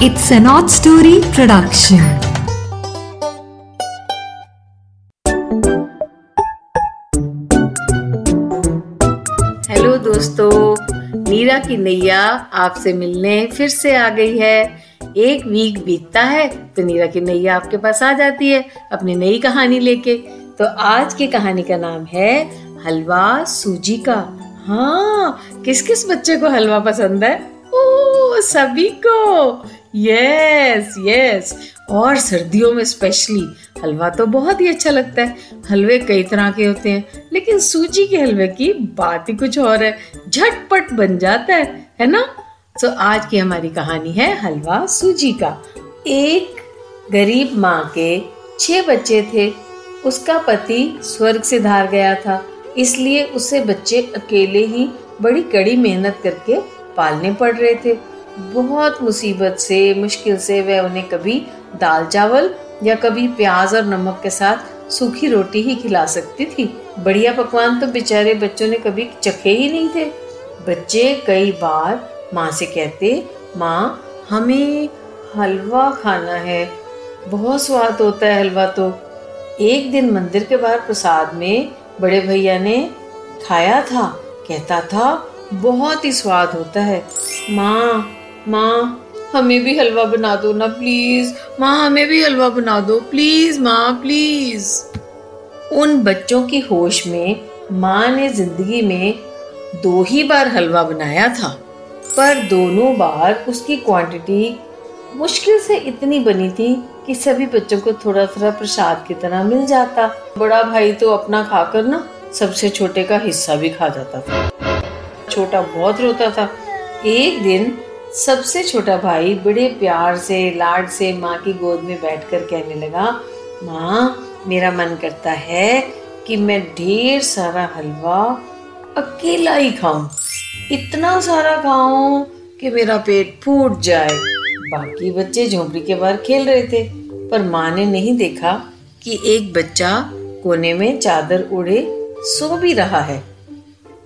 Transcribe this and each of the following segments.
It's an odd story production. Hello दोस्तों नीरा की नैया आपसे मिलने फिर से आ गई है। एक वीक बीतता है तो नीरा की नैया आपके पास आ जाती है, अपनी नई कहानी लेके। तो आज की कहानी का नाम है हलवा सूजी का। हाँ किस किस बच्चे को हलवा पसंद है? ओ, सभी को। यस यस और सर्दियों में स्पेशली हलवा तो बहुत ही अच्छा लगता है। हलवे कई तरह के होते हैं, लेकिन सूजी के हलवे की बात ही कुछ और है। झटपट बन जाता है है ना? तो आज की हमारी कहानी है हलवा सूजी का। एक गरीब माँ के छह बच्चे थे। उसका पति स्वर्ग से धार गया था। इसलिए उसे बच्चे अकेले ही बड़ी कड़ी मेहनत करके पालने पड़ रहे थे। बहुत मुसीबत से, मुश्किल से वह उन्हें कभी दाल चावल या कभी प्याज और नमक के साथ सूखी रोटी ही खिला सकती थी। बढ़िया पकवान तो बेचारे बच्चों ने कभी चखे ही नहीं थे। बच्चे कई बार माँ से कहते, माँ, हमें हलवा खाना है। बहुत स्वाद होता है हलवा तो। एक दिन मंदिर के बाहर प्रसाद में बड़े भैया ने खाया था, कहता था, बहुत ही स्वाद होता है। माँ माँ, हमें भी हलवा बना दो ना प्लीज़ माँ, हमें भी हलवा बना दो प्लीज़ माँ प्लीज़ उन बच्चों की होश में माँ ने ज़िंदगी में दो ही बार हलवा बनाया था, पर दोनों बार उसकी क्वांटिटी मुश्किल से इतनी बनी थी कि सभी बच्चों को थोड़ा थोड़ा प्रसाद की तरह मिल जाता। बड़ा भाई तो अपना खाकर ना सबसे छोटे का हिस्सा भी खा जाता था। छोटा बहुत रोता था। एक दिन सबसे छोटा भाई बड़े प्यार से, लाड से माँ की गोद में बैठकर कहने लगा, माँ, मेरा मन करता है कि मैं ढेर सारा हलवा अकेला ही खाऊं। इतना सारा खाऊं कि मेरा पेट फूट जाए। बाकी बच्चे झोंपड़ी के बाहर खेल रहे थे, पर माँ ने नहीं देखा कि एक बच्चा कोने में चादर उड़े सो भी रहा है।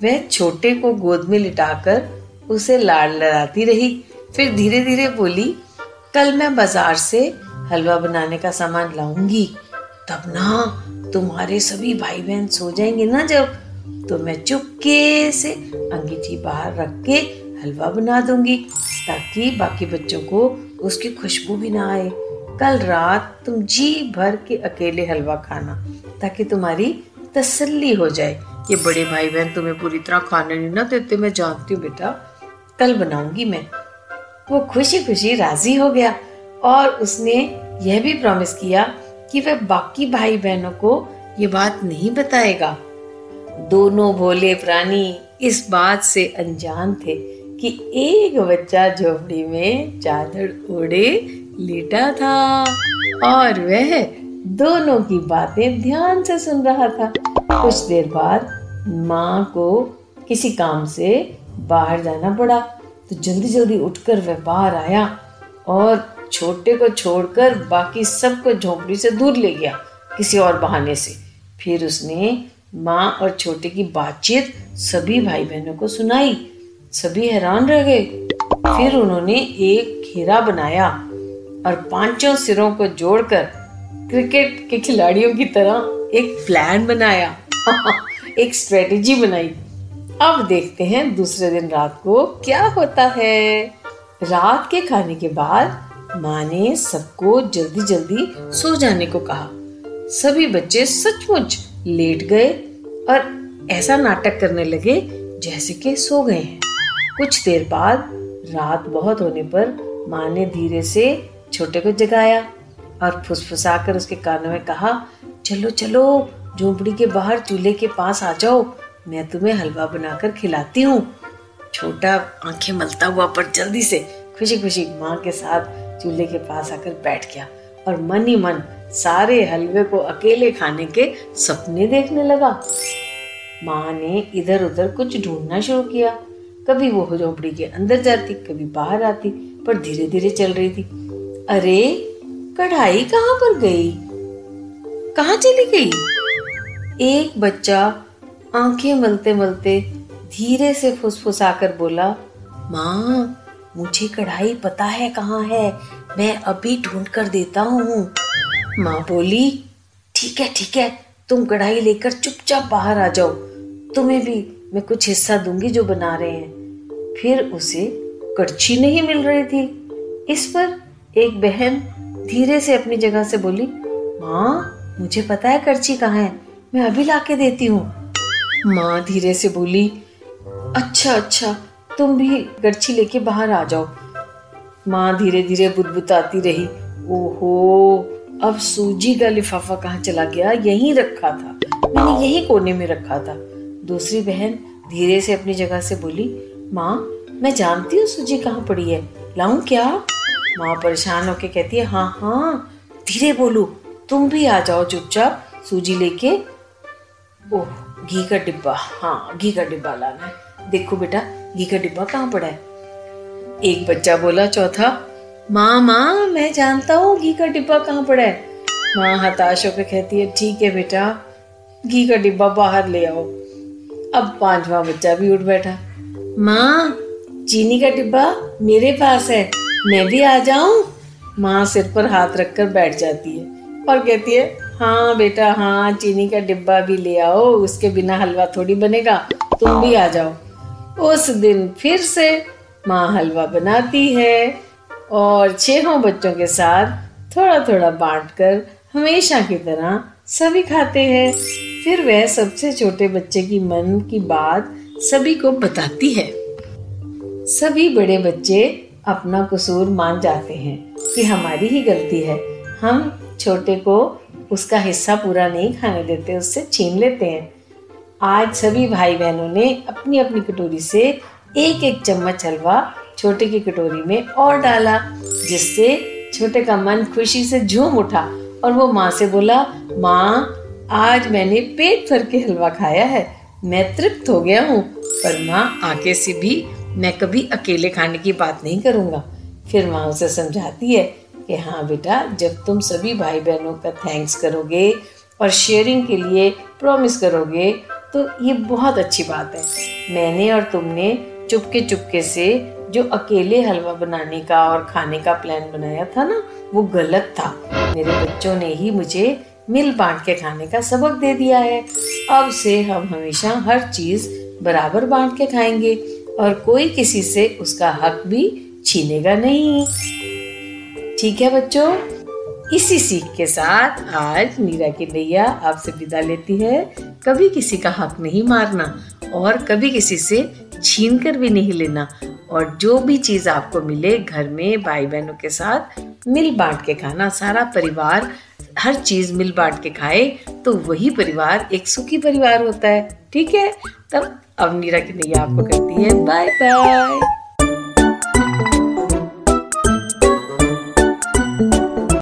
वह छोटे को गोद में लिटाकर उसे लाड़ लड़ाती रही। फिर धीरे धीरे बोली, कल मैं बाज़ार से हलवा बनाने का सामान लाऊँगी। तब ना तुम्हारे सभी भाई बहन सो जाएँगे ना जब। तो मैं चुपके से अंगीठी बाहर रख के हलवा बना दूँगी, ताकि बाकी बच्चों को उसकी खुशबू भी ना आए। कल रात तुम जी भर के अकेले हलवा खाना, ताकि तुम्हारी तसल्ली हो जाए। ये बड़े भाई बहन तुम्हें पूरी तरह खाने नहीं ना देते, मैं जानती हूँ बेटा। कल बनाऊँगी मैं। वो खुशी खुशी राज़ी हो गया और उसने यह भी प्रॉमिस किया कि वह बाकी भाई बहनों को ये बात नहीं बताएगा। दोनों भोले प्राणी इस बात से अनजान थे कि एक बच्चा झोपड़ी में चादर ओढ़े लेटा था और वह दोनों की बातें ध्यान से सुन रहा था। कुछ देर बाद माँ को किसी काम से बाहर जाना पड़ा तो जल्दी जल्दी उठकर वह बाहर आया और छोटे को छोड़कर बाकी सबको झोंपड़ी से दूर ले गया, किसी और बहाने से। फिर उसने माँ और छोटे की बातचीत सभी भाई बहनों को सुनाई, सभी हैरान रह गए। फिर उन्होंने एक घेरा बनाया और पाँचों सिरों को जोड़कर क्रिकेट के खिलाड़ियों की तरह एक प्लान बनाया, एक स्ट्रेटेजी बनाई। अब देखते हैं दूसरे दिन रात को क्या होता है। रात के खाने के बाद माँ ने सबको जल्दी जल्दी सो जाने को कहा। सभी बच्चे सचमुच लेट गए और ऐसा नाटक करने लगे जैसे कि सो गए हैं। कुछ देर बाद रात बहुत होने पर माँ ने धीरे से छोटे को जगाया और फुसफुसाकर उसके कानों में कहा, चलो चलो, झोपड़ी के बाहर चूल्हे के पास आ जाओ मैं तुम्हें हलवा बनाकर खिलाती हूँ। छोटा आँखें मलता हुआ पर जल्दी से खुशी खुशी माँ के साथ चूल्हे के पास आकर बैठ गया और मन ही मन सारे हलवे को अकेले खाने के सपने देखने लगा। माँ ने इधर उधर कुछ ढूंढना शुरू किया। कभी वो झोपड़ी के अंदर जाती, कभी बाहर आती, पर धीरे धीरे चल रही थी। अरे, कढ़ाई कहाँ पर गई? कहाँ चली गई? एक बच्चा आँखें मलते मलते धीरे से फुसफुसाकर बोला, माँ, मुझे कढ़ाई पता है कहाँ है? मैं अभी ढूंढ कर देता हूँ. माँ बोली, ठीक है ठीक है, तुम कढ़ाई लेकर चुपचाप बाहर आ जाओ। तुम्हें भी मैं कुछ हिस्सा दूँगी जो बना रहे हैं। फिर उसे कड़छी नहीं मिल रही थी। इस पर एक बहन धीरे से अपनी जगह से बोली, माँ, मुझे पता है कड़छी कहाँ है। मैं अभी ला देती हूँ। माँ धीरे से बोली अच्छा अच्छा तुम भी करची लेके बाहर आ जाओ। माँ धीरे धीरे बुदबुताती रही, ओहो, अब सूजी का लिफाफा कहाँ चला गया? यहीं रखा था। मैंने यही कोने में रखा था। दूसरी बहन धीरे से अपनी जगह से बोली, माँ, मैं जानती हूँ सूजी कहाँ पड़ी है। लाऊं क्या? माँ परेशान होके कहती है हाँ हाँ धीरे बोलो, तुम भी आ जाओ चुपचाप सूजी लेके। ओह घी का डिब्बा हाँ घी का डिब्बा लाना है। देखो बेटा, घी का डिब्बा कहाँ पड़ा है? एक बच्चा बोला, चौथा माँ माँ मैं जानता हूँ घी का डिब्बा कहाँ पड़ा है। माँ हताश होकर कहती है, ठीक है बेटा, घी का डिब्बा बाहर ले आओ। अब पांचवा बच्चा भी उठ बैठा, माँ, चीनी का डिब्बा मेरे पास है, मैं भी आ जाऊँ? माँ सिर पर हाथ रखकर बैठ जाती है और कहती है हाँ बेटा हाँ चीनी का डिब्बा भी ले आओ, उसके बिना हलवा थोड़ी बनेगा, तुम भी आ जाओ। उस दिन फिर से माँ हलवा बनाती है और छहों बच्चों के साथ थोड़ा थोड़ा बांटकर हमेशा की तरह सभी खाते हैं। फिर वह सबसे छोटे बच्चे की मन की बात सभी को बताती है। सभी बड़े बच्चे अपना कसूर मान जाते हैं कि हमारी ही गलती है। हम छोटे को उसका हिस्सा पूरा नहीं खाने देते, उससे छीन लेते हैं। आज सभी भाई बहनों ने अपनी अपनी कटोरी से एक एक चम्मच हलवा छोटे की कटोरी में और डाला, जिससे छोटे का मन खुशी से झूम उठा और वो माँ से बोला, माँ, आज मैंने पेट भर के हलवा खाया है, मैं तृप्त हो गया हूँ, पर माँ, आगे से भी मैं कभी अकेले खाने की बात नहीं करूँगा। फिर माँ उसे समझाती है कि हाँ बेटा, जब तुम सभी भाई बहनों का थैंक्स करोगे और शेयरिंग के लिए प्रॉमिस करोगे तो ये बहुत अच्छी बात है। मैंने और तुमने चुपके चुपके से जो अकेले हलवा बनाने का और खाने का प्लान बनाया था ना, वो गलत था। मेरे बच्चों ने ही मुझे मिल बांट के खाने का सबक दे दिया है। अब से हम हमेशा हर चीज़ बराबर बांट के खाएँगे और कोई किसी से उसका हक भी छीनेगा नहीं। ठीक है बच्चों? इसी सीख के साथ आज मीरा की नैया आपसे विदा लेती है। कभी किसी का हक नहीं मारना और कभी किसी से छीन कर भी नहीं लेना। और जो भी चीज़ आपको मिले घर में भाई बहनों के साथ मिल बांट के खाना, सारा परिवार हर चीज़ मिल बांट के खाए तो वही परिवार एक सुखी परिवार होता है। ठीक है? तब अब नीरा की नैया आपको करती है। Bye bye